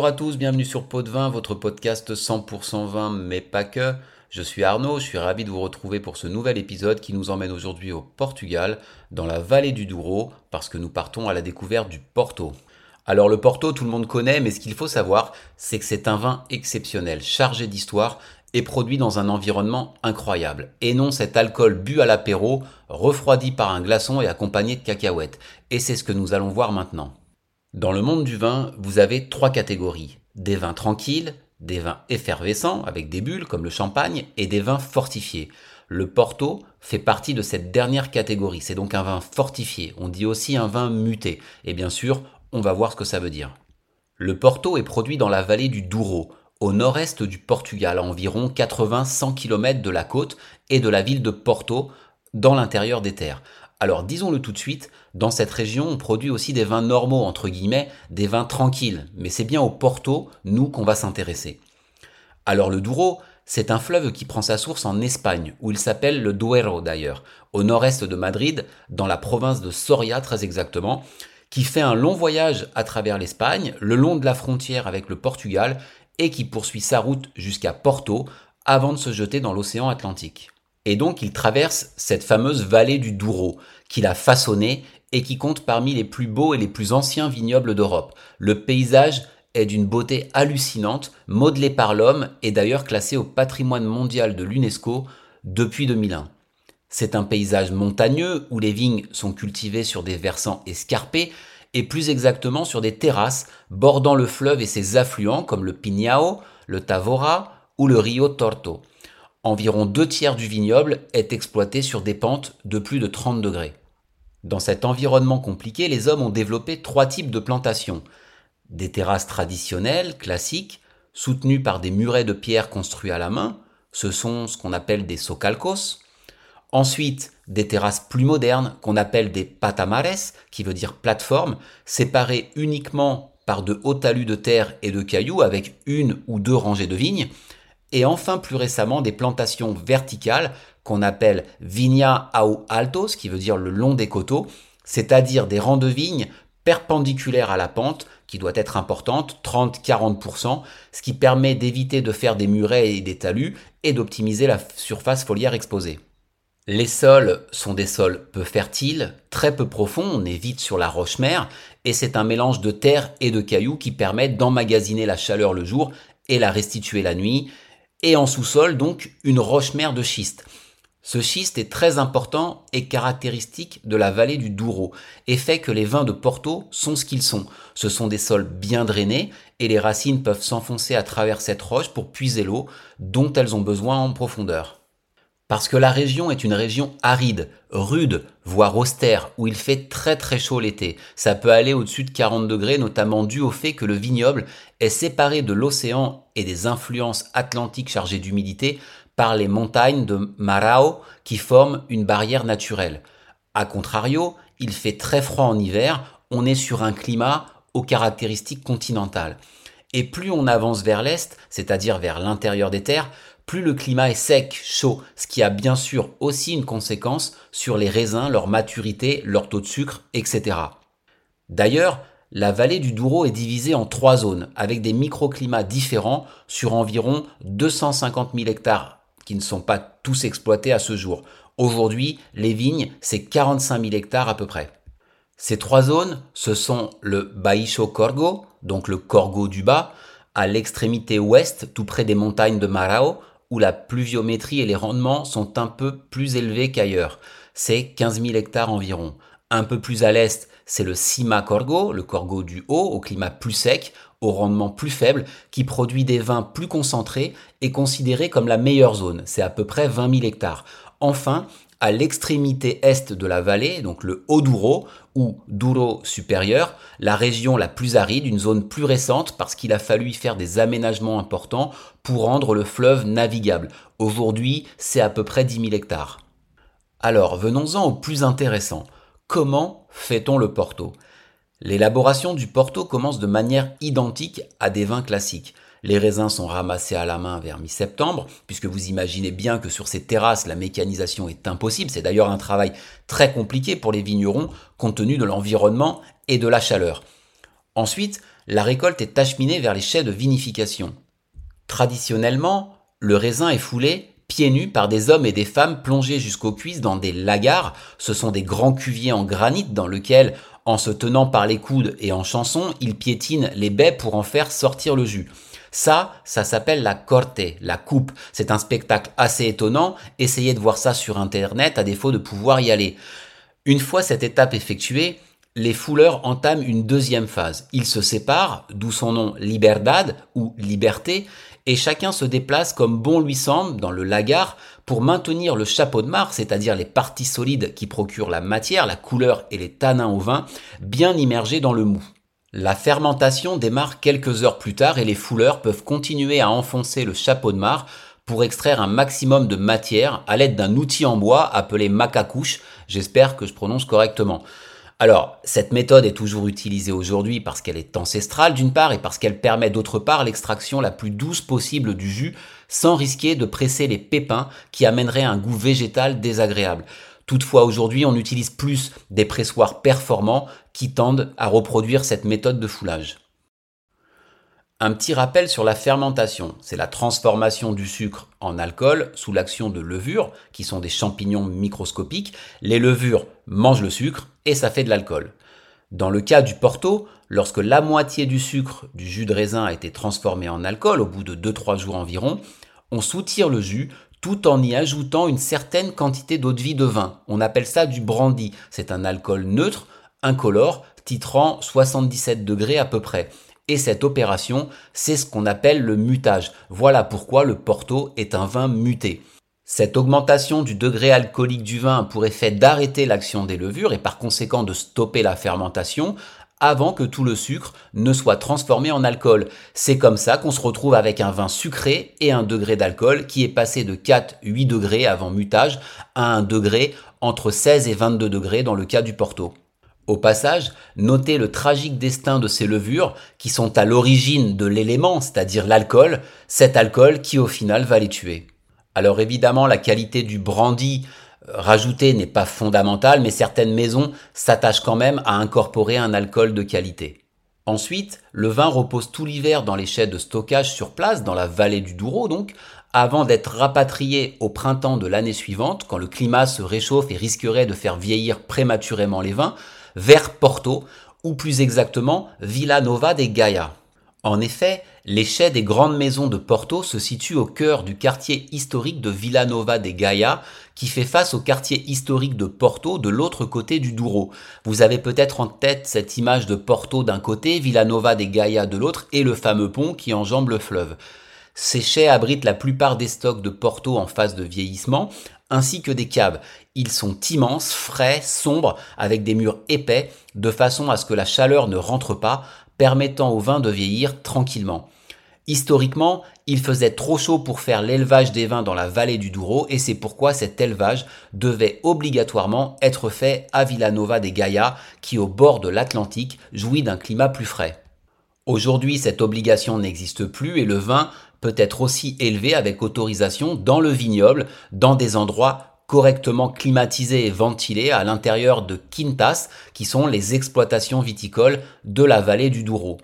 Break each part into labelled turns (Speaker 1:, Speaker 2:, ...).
Speaker 1: Bonjour à tous, bienvenue sur Pot de Vin, votre podcast 100% vin, mais pas que. Je suis Arnaud, je suis ravi de vous retrouver pour ce nouvel épisode qui nous emmène aujourd'hui au Portugal, dans la vallée du Douro, parce que nous partons à la découverte du Porto. Alors le Porto, tout le monde connaît, mais ce qu'il faut savoir, c'est que c'est un vin exceptionnel, chargé d'histoire et produit dans un environnement incroyable. Et non cet alcool bu à l'apéro, refroidi par un glaçon et accompagné de cacahuètes. Et c'est ce que nous allons voir maintenant. Dans le monde du vin, vous avez trois catégories. Des vins tranquilles, des vins effervescents avec des bulles comme le champagne et des vins fortifiés. Le Porto fait partie de cette dernière catégorie. C'est donc un vin fortifié. On dit aussi un vin muté. Et bien sûr, on va voir ce que ça veut dire. Le Porto est produit dans la vallée du Douro, au nord-est du Portugal, à environ 80-100 km de la côte et de la ville de Porto, dans l'intérieur des terres. Alors disons-le tout de suite, dans cette région, on produit aussi des vins normaux, entre guillemets, des vins tranquilles, mais c'est bien au Porto, nous, qu'on va s'intéresser. Alors le Douro, c'est un fleuve qui prend sa source en Espagne, où il s'appelle le Duero d'ailleurs, au nord-est de Madrid, dans la province de Soria très exactement, qui fait un long voyage à travers l'Espagne, le long de la frontière avec le Portugal, et qui poursuit sa route jusqu'à Porto, avant de se jeter dans l'océan Atlantique. Et donc il traverse cette fameuse vallée du Douro, qu'il a façonnée et qui compte parmi les plus beaux et les plus anciens vignobles d'Europe. Le paysage est d'une beauté hallucinante, modelé par l'homme et d'ailleurs classé au patrimoine mondial de l'UNESCO depuis 2001. C'est un paysage montagneux où les vignes sont cultivées sur des versants escarpés et plus exactement sur des terrasses bordant le fleuve et ses affluents comme le Pignao, le Tavora ou le Rio Torto. Environ deux tiers du vignoble est exploité sur des pentes de plus de 30 degrés. Dans cet environnement compliqué, les hommes ont développé trois types de plantations. Des terrasses traditionnelles, classiques, soutenues par des murets de pierre construits à la main, ce sont ce qu'on appelle des socalcos. Ensuite, des terrasses plus modernes qu'on appelle des patamares, qui veut dire plateforme, séparées uniquement par de hauts talus de terre et de cailloux avec une ou deux rangées de vignes et enfin plus récemment des plantations verticales qu'on appelle vigna au altos, qui veut dire le long des coteaux, c'est-à-dire des rangs de vignes perpendiculaires à la pente, qui doit être importante, 30-40%, ce qui permet d'éviter de faire des murets et des talus et d'optimiser la surface foliaire exposée. Les sols sont des sols peu fertiles, très peu profonds, on est vite sur la roche-mère, et c'est un mélange de terre et de cailloux qui permet d'emmagasiner la chaleur le jour et la restituer la nuit, et en sous-sol donc une roche-mère de schiste. Ce schiste est très important et caractéristique de la vallée du Douro et fait que les vins de Porto sont ce qu'ils sont. Ce sont des sols bien drainés et les racines peuvent s'enfoncer à travers cette roche pour puiser l'eau dont elles ont besoin en profondeur. Parce que la région est une région aride, rude, voire austère, où il fait très très chaud l'été. Ça peut aller au-dessus de 40 degrés, notamment dû au fait que le vignoble est séparé de l'océan et des influences atlantiques chargées d'humidité par les montagnes de Marao qui forment une barrière naturelle. A contrario, il fait très froid en hiver, on est sur un climat aux caractéristiques continentales. Et plus on avance vers l'est, c'est-à-dire vers l'intérieur des terres, plus le climat est sec, chaud, ce qui a bien sûr aussi une conséquence sur les raisins, leur maturité, leur taux de sucre, etc. D'ailleurs, la vallée du Douro est divisée en trois zones, avec des microclimats différents sur environ 250 000 hectares, qui ne sont pas tous exploités à ce jour. Aujourd'hui, les vignes, c'est 45 000 hectares à peu près. Ces trois zones, ce sont le Baixo Corgo, donc le Corgo du bas, à l'extrémité ouest, tout près des montagnes de Marao, où la pluviométrie et les rendements sont un peu plus élevés qu'ailleurs. C'est 15 000 hectares environ. Un peu plus à l'est, c'est le Sima Corgo, le Corgo du haut, au climat plus sec, au rendement plus faible, qui produit des vins plus concentrés et considéré comme la meilleure zone. C'est à peu près 20 000 hectares. Enfin, à l'extrémité est de la vallée, donc le Haut-Douro ou Douro supérieur, la région la plus aride, une zone plus récente parce qu'il a fallu y faire des aménagements importants pour rendre le fleuve navigable. Aujourd'hui, c'est à peu près 10 000 hectares. Alors, venons-en au plus intéressant. Comment fait-on le Porto? L'élaboration du Porto commence de manière identique à des vins classiques. Les raisins sont ramassés à la main vers mi-septembre, puisque vous imaginez bien que sur ces terrasses, la mécanisation est impossible. C'est d'ailleurs un travail très compliqué pour les vignerons, compte tenu de l'environnement et de la chaleur. Ensuite, la récolte est acheminée vers les chais de vinification. Traditionnellement, le raisin est foulé pieds nus par des hommes et des femmes plongés jusqu'aux cuisses dans des lagars. Ce sont des grands cuviers en granit dans lesquels, en se tenant par les coudes et en chanson, ils piétinent les baies pour en faire sortir le jus. Ça, ça s'appelle la corte, la coupe. C'est un spectacle assez étonnant. Essayez de voir ça sur Internet à défaut de pouvoir y aller. Une fois cette étape effectuée, les fouleurs entament une deuxième phase. Ils se séparent, d'où son nom Liberdad ou Liberté, et chacun se déplace comme bon lui semble dans le lagar pour maintenir le chapeau de marc, c'est-à-dire les parties solides qui procurent la matière, la couleur et les tanins au vin, bien immergés dans le mou. La fermentation démarre quelques heures plus tard et les fouleurs peuvent continuer à enfoncer le chapeau de marc pour extraire un maximum de matière à l'aide d'un outil en bois appelé macacouche, j'espère que je prononce correctement. Alors, cette méthode est toujours utilisée aujourd'hui parce qu'elle est ancestrale d'une part et parce qu'elle permet d'autre part l'extraction la plus douce possible du jus sans risquer de presser les pépins qui amèneraient un goût végétal désagréable. Toutefois, aujourd'hui, on utilise plus des pressoirs performants qui tendent à reproduire cette méthode de foulage. Un petit rappel sur la fermentation, c'est la transformation du sucre en alcool sous l'action de levures, qui sont des champignons microscopiques. Les levures mangent le sucre et ça fait de l'alcool. Dans le cas du Porto, lorsque la moitié du sucre du jus de raisin a été transformé en alcool au bout de 2-3 jours environ, on soutire le jus tout en y ajoutant une certaine quantité d'eau de vie de vin. On appelle ça du brandy. C'est un alcool neutre, incolore, titrant 77 degrés à peu près. Et cette opération, c'est ce qu'on appelle le mutage. Voilà pourquoi le Porto est un vin muté. Cette augmentation du degré alcoolique du vin a pour effet d'arrêter l'action des levures et par conséquent de stopper la fermentation avant que tout le sucre ne soit transformé en alcool. C'est comme ça qu'on se retrouve avec un vin sucré et un degré d'alcool qui est passé de 4-8 degrés avant mutage à un degré entre 16 et 22 degrés dans le cas du Porto. Au passage, notez le tragique destin de ces levures qui sont à l'origine de l'élément, c'est-à-dire l'alcool, cet alcool qui au final va les tuer. Alors évidemment, la qualité du brandy rajouté n'est pas fondamentale, mais certaines maisons s'attachent quand même à incorporer un alcool de qualité. Ensuite, le vin repose tout l'hiver dans les chais de stockage sur place, dans la vallée du Douro donc, avant d'être rapatrié au printemps de l'année suivante, quand le climat se réchauffe et risquerait de faire vieillir prématurément les vins, vers Porto, ou plus exactement Villa Nova de Gaia. En effet, les chais des grandes maisons de Porto se situent au cœur du quartier historique de Villanova de Gaia, qui fait face au quartier historique de Porto de l'autre côté du Douro. Vous avez peut-être en tête cette image de Porto d'un côté, Villanova de Gaia de l'autre, et le fameux pont qui enjambe le fleuve. Ces chais abritent la plupart des stocks de Porto en phase de vieillissement, ainsi que des caves. Ils sont immenses, frais, sombres, avec des murs épais, de façon à ce que la chaleur ne rentre pas, permettant au vin de vieillir tranquillement. Historiquement, il faisait trop chaud pour faire l'élevage des vins dans la vallée du Douro et c'est pourquoi cet élevage devait obligatoirement être fait à Villanova de Gaia qui au bord de l'Atlantique jouit d'un climat plus frais. Aujourd'hui, cette obligation n'existe plus et le vin peut être aussi élevé avec autorisation dans le vignoble, dans des endroits correctement climatisés et ventilés à l'intérieur de quintas, qui sont les exploitations viticoles de la vallée du Douro.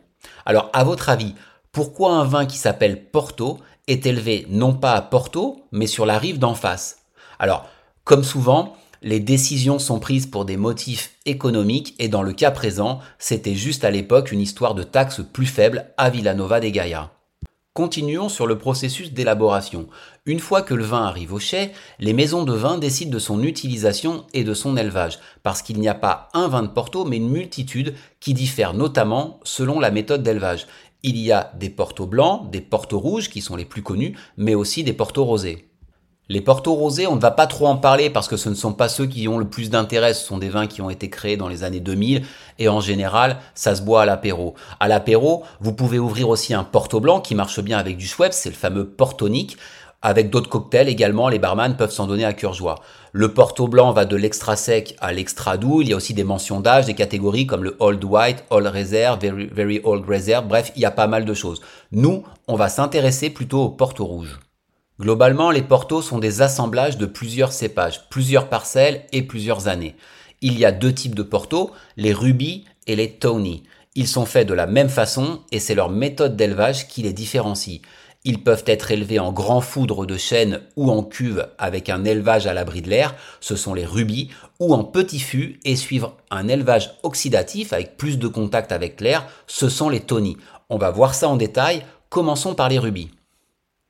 Speaker 1: Alors, à votre avis, pourquoi un vin qui s'appelle Porto est élevé non pas à Porto, mais sur la rive d'en face? Alors, comme souvent, les décisions sont prises pour des motifs économiques et dans le cas présent, c'était juste à l'époque une histoire de taxes plus faibles à Villanova de Gaia. Continuons sur le processus d'élaboration. Une fois que le vin arrive au chai, les maisons de vin décident de son utilisation et de son élevage, parce qu'il n'y a pas un vin de Porto, mais une multitude qui diffèrent notamment selon la méthode d'élevage. Il y a des Porto blancs, des Porto rouges qui sont les plus connus, mais aussi des Porto rosés. Les Porto rosés, on ne va pas trop en parler parce que ce ne sont pas ceux qui ont le plus d'intérêt. Ce sont des vins qui ont été créés dans les années 2000 et en général, ça se boit à l'apéro. À l'apéro, vous pouvez ouvrir aussi un Porto blanc qui marche bien avec du Schweppes, c'est le fameux Portonique. Avec d'autres cocktails également, les barman peuvent s'en donner à cœur joie. Le Porto blanc va de l'extra sec à l'extra doux. Il y a aussi des mentions d'âge, des catégories comme le Old White, Old Reserve, Very, very Old Reserve. Bref, il y a pas mal de choses. Nous, on va s'intéresser plutôt au Porto rouge. Globalement, les portos sont des assemblages de plusieurs cépages, plusieurs parcelles et plusieurs années. Il y a deux types de portos, les rubis et les tawny. Ils sont faits de la même façon et c'est leur méthode d'élevage qui les différencie. Ils peuvent être élevés en grand foudre de chêne ou en cuve avec un élevage à l'abri de l'air, ce sont les rubis, ou en petit fût et suivre un élevage oxydatif avec plus de contact avec l'air, ce sont les tonis. On va voir ça en détail, commençons par les rubis.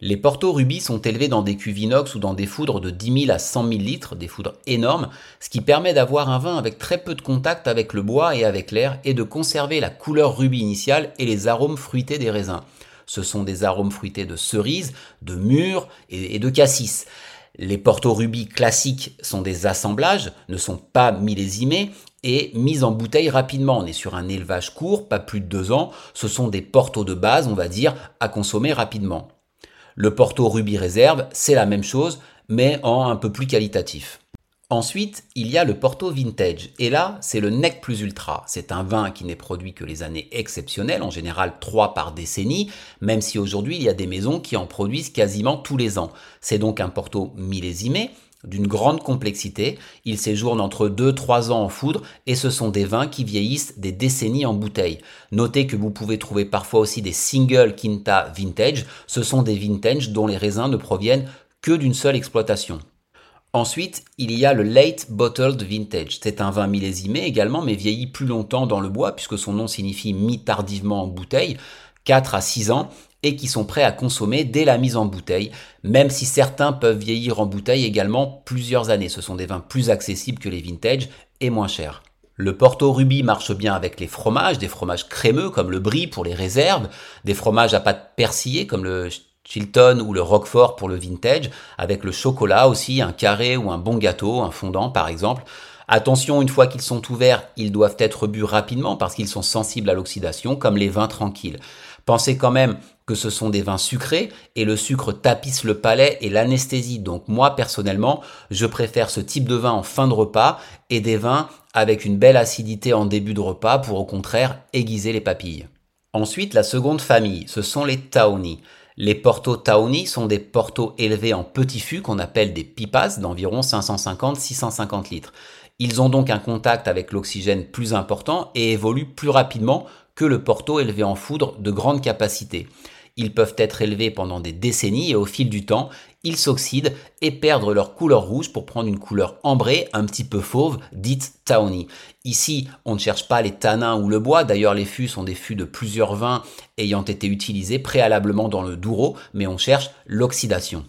Speaker 1: Les porto rubis sont élevés dans des cuves inox ou dans des foudres de 10 000 à 100 000 litres, des foudres énormes, ce qui permet d'avoir un vin avec très peu de contact avec le bois et avec l'air et de conserver la couleur rubis initiale et les arômes fruités des raisins ce sont des arômes fruités de cerises, de mûres et, de cassis. Les Porto Rubis classiques sont des assemblages, ne sont pas millésimés et mis en bouteille rapidement. On est sur un élevage court, pas plus de deux ans. Ce sont des Porto de base, on va dire, à consommer rapidement. Le Porto Rubis Réserve, c'est la même chose, mais en un peu plus qualitatif. Ensuite, il y a le Porto Vintage. Et là, c'est le Nec Plus Ultra. C'est un vin qui n'est produit que les années exceptionnelles, en général 3 par décennie, même si aujourd'hui il y a des maisons qui en produisent quasiment tous les ans. C'est donc un Porto millésimé, d'une grande complexité. Il séjourne entre 2-3 ans en foudre et ce sont des vins qui vieillissent des décennies en bouteille. Notez que vous pouvez trouver parfois aussi des single Quinta Vintage. Ce sont des vintage dont les raisins ne proviennent que d'une seule exploitation. Ensuite, il y a le Late Bottled Vintage. C'est un vin millésimé également, mais vieilli plus longtemps dans le bois, puisque son nom signifie mis tardivement en bouteille, 4 à 6 ans, et qui sont prêts à consommer dès la mise en bouteille, même si certains peuvent vieillir en bouteille également plusieurs années. Ce sont des vins plus accessibles que les vintage et moins chers. Le Porto Ruby marche bien avec les fromages, des fromages crémeux comme le brie pour les réserves, des fromages à pâte persillée comme le Chilton ou le Roquefort pour le vintage, avec le chocolat aussi, un carré ou un bon gâteau, un fondant par exemple. Attention, une fois qu'ils sont ouverts, ils doivent être bu rapidement parce qu'ils sont sensibles à l'oxydation, comme les vins tranquilles. Pensez quand même que ce sont des vins sucrés et le sucre tapisse le palais et l'anesthésie. Donc moi personnellement, je préfère ce type de vin en fin de repas et des vins avec une belle acidité en début de repas pour au contraire aiguiser les papilles. Ensuite, la seconde famille, ce sont les Taoni. Les Porto Taoni sont des portos élevés en petits fûts qu'on appelle des pipas d'environ 550-650 litres. Ils ont donc un contact avec l'oxygène plus important et évoluent plus rapidement que le porto élevé en foudre de grande capacité. Ils peuvent être élevés pendant des décennies et au fil du temps, ils s'oxydent et perdent leur couleur rouge pour prendre une couleur ambrée, un petit peu fauve, dite tawny. Ici, on ne cherche pas les tanins ou le bois, d'ailleurs les fûts sont des fûts de plusieurs vins ayant été utilisés préalablement dans le Douro, mais on cherche l'oxydation.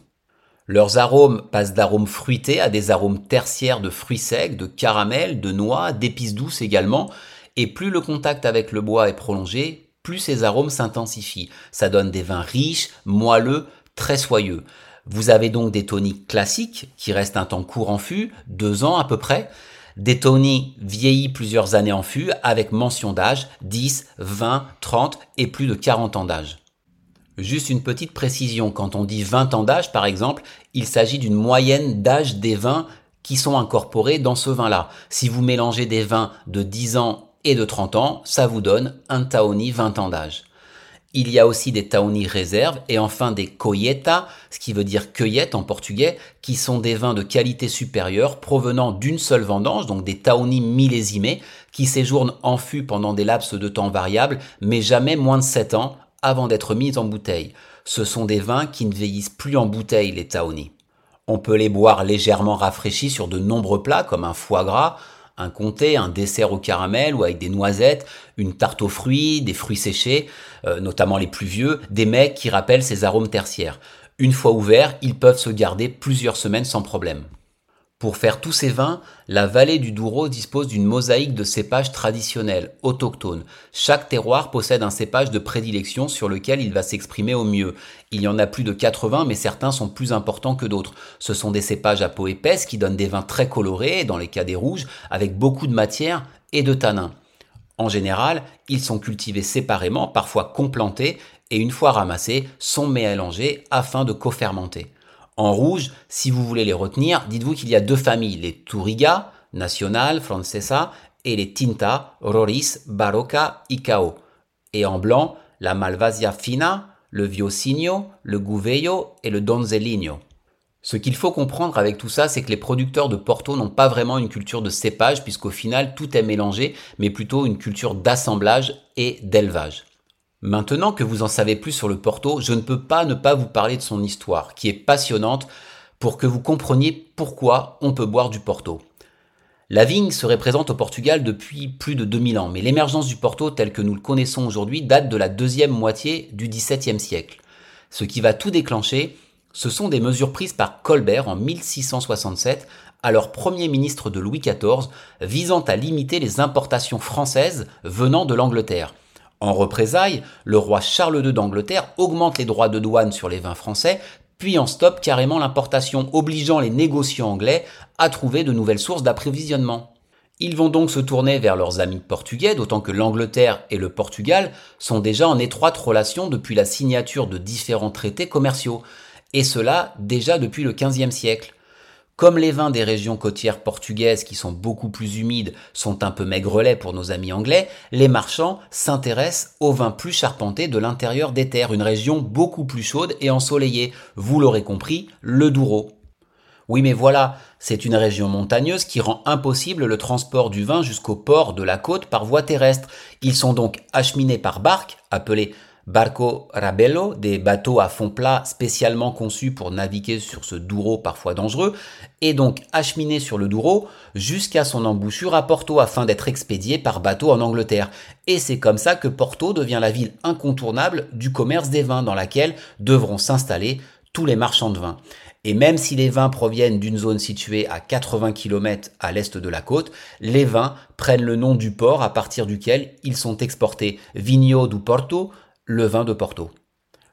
Speaker 1: Leurs arômes passent d'arômes fruités à des arômes tertiaires de fruits secs, de caramel, de noix, d'épices douces également, et plus le contact avec le bois est prolongé, plus ces arômes s'intensifient. Ça donne des vins riches, moelleux, très soyeux. Vous avez donc des toniques classiques qui restent un temps court en fût, deux ans à peu près, des toniques vieillis plusieurs années en fût avec mention d'âge, 10, 20, 30 et plus de 40 ans d'âge. Juste une petite précision, quand on dit 20 ans d'âge par exemple, il s'agit d'une moyenne d'âge des vins qui sont incorporés dans ce vin-là. Si vous mélangez des vins de 10 ans de 30 ans, ça vous donne un Taoni 20 ans d'âge. Il y a aussi des Taoni réserves et enfin des Colheita, ce qui veut dire cueillette en portugais, qui sont des vins de qualité supérieure provenant d'une seule vendange, donc des Taoni millésimés, qui séjournent en fût pendant des laps de temps variables, mais jamais moins de 7 ans avant d'être mis en bouteille. Ce sont des vins qui ne vieillissent plus en bouteille, les Taoni. On peut les boire légèrement rafraîchis sur de nombreux plats comme un foie gras, un comté, un dessert au caramel ou avec des noisettes, une tarte aux fruits, des fruits séchés, euh, notamment les plus vieux, des mecs qui rappellent ces arômes tertiaires. Une fois ouverts, ils peuvent se garder plusieurs semaines sans problème. Pour faire tous ces vins, la vallée du Douro dispose d'une mosaïque de cépages traditionnels, autochtones. Chaque terroir possède un cépage de prédilection sur lequel il va s'exprimer au mieux. Il y en a plus de 80, mais certains sont plus importants que d'autres. Ce sont des cépages à peau épaisse qui donnent des vins très colorés, dans les cas des rouges, avec beaucoup de matière et de tanins. En général, ils sont cultivés séparément, parfois complantés, et une fois ramassés, sont mélangés afin de co-fermenter. En rouge, si vous voulez les retenir, dites-vous qu'il y a deux familles, les Touriga, Nacional, Francesa, et les Tinta, Roris, Barocca, Icao. Et en blanc, la Malvasia Fina, le Viosinho, le Gouveio et le Donzelino. Ce qu'il faut comprendre avec tout ça, c'est que les producteurs de Porto n'ont pas vraiment une culture de cépage, puisqu'au final tout est mélangé, mais plutôt une culture d'assemblage et d'élevage. Maintenant que vous en savez plus sur le Porto, je ne peux pas ne pas vous parler de son histoire, qui est passionnante, pour que vous compreniez pourquoi on peut boire du Porto. La vigne serait présente au Portugal depuis plus de 2000 ans, mais l'émergence du Porto tel que nous le connaissons aujourd'hui date de la deuxième moitié du XVIIe siècle. Ce qui va tout déclencher, ce sont des mesures prises par Colbert en 1667, alors Premier ministre de Louis XIV, visant à limiter les importations françaises venant de l'Angleterre. En représailles, le roi Charles II d'Angleterre augmente les droits de douane sur les vins français, puis en stoppe carrément l'importation, obligeant les négociants anglais à trouver de nouvelles sources d'approvisionnement. Ils vont donc se tourner vers leurs amis portugais, d'autant que l'Angleterre et le Portugal sont déjà en étroite relation depuis la signature de différents traités commerciaux et cela déjà depuis le XVe siècle. Comme les vins des régions côtières portugaises qui sont beaucoup plus humides sont un peu maigrelets pour nos amis anglais, les marchands s'intéressent aux vins plus charpentés de l'intérieur des terres, une région beaucoup plus chaude et ensoleillée. Vous l'aurez compris, le Douro. Oui mais voilà, c'est une région montagneuse qui rend impossible le transport du vin jusqu'au port de la côte par voie terrestre. Ils sont donc acheminés par barque, appelés Barco Rabello, des bateaux à fond plat spécialement conçus pour naviguer sur ce Douro parfois dangereux, et donc acheminé sur le Douro jusqu'à son embouchure à Porto afin d'être expédié par bateau en Angleterre. Et c'est comme ça que Porto devient la ville incontournable du commerce des vins dans laquelle devront s'installer tous les marchands de vins. Et même si les vins proviennent d'une zone située à 80 km à l'est de la côte, les vins prennent le nom du port à partir duquel ils sont exportés. Vinho do Porto, le vin de Porto.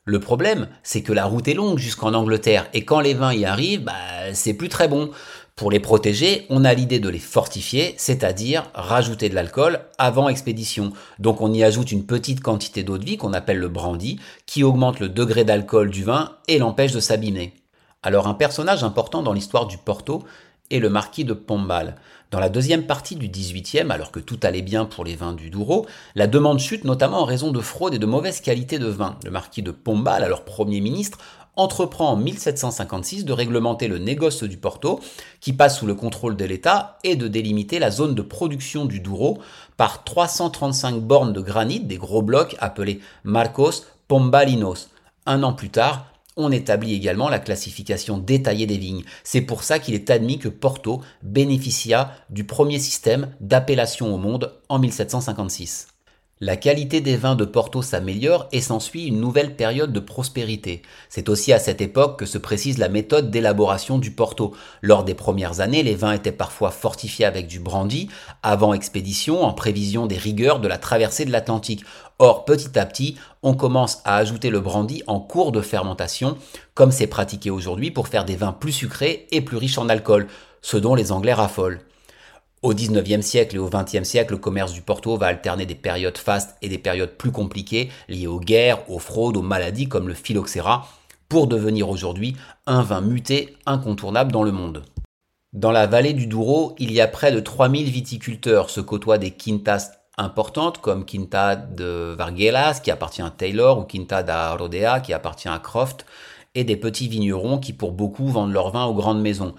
Speaker 1: Le problème, c'est que la route est longue jusqu'en Angleterre et quand les vins y arrivent, bah, c'est plus très bon. Pour les protéger, on a l'idée de les fortifier, c'est-à-dire rajouter de l'alcool avant expédition. Donc on y ajoute une petite quantité d'eau de vie qu'on appelle le brandy, qui augmente le degré d'alcool du vin et l'empêche de s'abîmer. Alors un personnage important dans l'histoire du Porto est le marquis de Pombal. Dans la deuxième partie du XVIIIe, alors que tout allait bien pour les vins du Douro, la demande chute notamment en raison de fraude et de mauvaise qualité de vin. Le marquis de Pombal, alors Premier ministre, entreprend en 1756 de réglementer le négoce du Porto, qui passe sous le contrôle de l'État, et de délimiter la zone de production du Douro par 335 bornes de granit, des gros blocs appelés Marcos Pombalinos. Un an plus tard, on établit également la classification détaillée des vignes. C'est pour ça qu'il est admis que Porto bénéficia du premier système d'appellation au monde en 1756. La qualité des vins de Porto s'améliore et s'ensuit une nouvelle période de prospérité. C'est aussi à cette époque que se précise la méthode d'élaboration du Porto. Lors des premières années, les vins étaient parfois fortifiés avec du brandy, avant expédition, en prévision des rigueurs de la traversée de l'Atlantique. Or, petit à petit, on commence à ajouter le brandy en cours de fermentation, comme c'est pratiqué aujourd'hui pour faire des vins plus sucrés et plus riches en alcool, ce dont les Anglais raffolent. Au 19e siècle et au 20e siècle, le commerce du Porto va alterner des périodes fastes et des périodes plus compliquées liées aux guerres, aux fraudes, aux maladies comme le phylloxéra, pour devenir aujourd'hui un vin muté incontournable dans le monde. Dans la vallée du Douro, il y a près de 3000 viticulteurs, se côtoient des quintas importantes comme Quinta de Varguelas qui appartient à Taylor ou Quinta da Rodea qui appartient à Croft et des petits vignerons qui pour beaucoup vendent leur vin aux grandes maisons.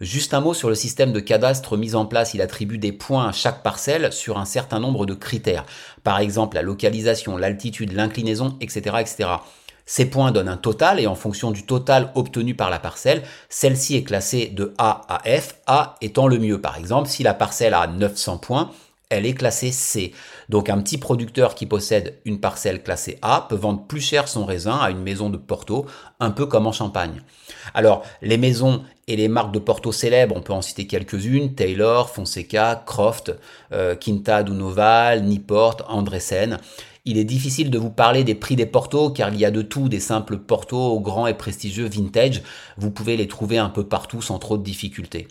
Speaker 1: Juste un mot sur le système de cadastre mis en place. Il attribue des points à chaque parcelle sur un certain nombre de critères. Par exemple, la localisation, l'altitude, l'inclinaison, etc., etc. Ces points donnent un total et en fonction du total obtenu par la parcelle, celle-ci est classée de A à F, A étant le mieux. Par exemple, si la parcelle a 900 points, elle est classée C. Donc un petit producteur qui possède une parcelle classée A peut vendre plus cher son raisin à une maison de Porto, un peu comme en Champagne. Alors les maisons et les marques de Porto célèbres, on peut en citer quelques-unes, Taylor, Fonseca, Croft, euh, Quinta Noval, Niport, Andresen. Il est difficile de vous parler des prix des Porto car il y a de tout, des simples Porto aux grands et prestigieux vintage. Vous pouvez les trouver un peu partout sans trop de difficultés.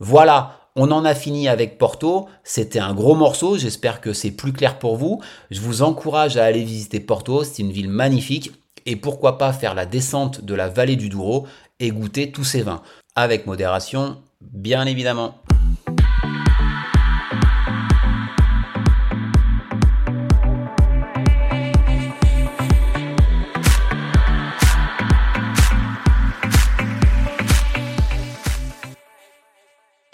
Speaker 1: Voilà, on en a fini avec Porto. C'était un gros morceau. J'espère que c'est plus clair pour vous. Je vous encourage à aller visiter Porto. C'est une ville magnifique. Et pourquoi pas faire la descente de la vallée du Douro et goûter tous ces vins. Avec modération, bien évidemment.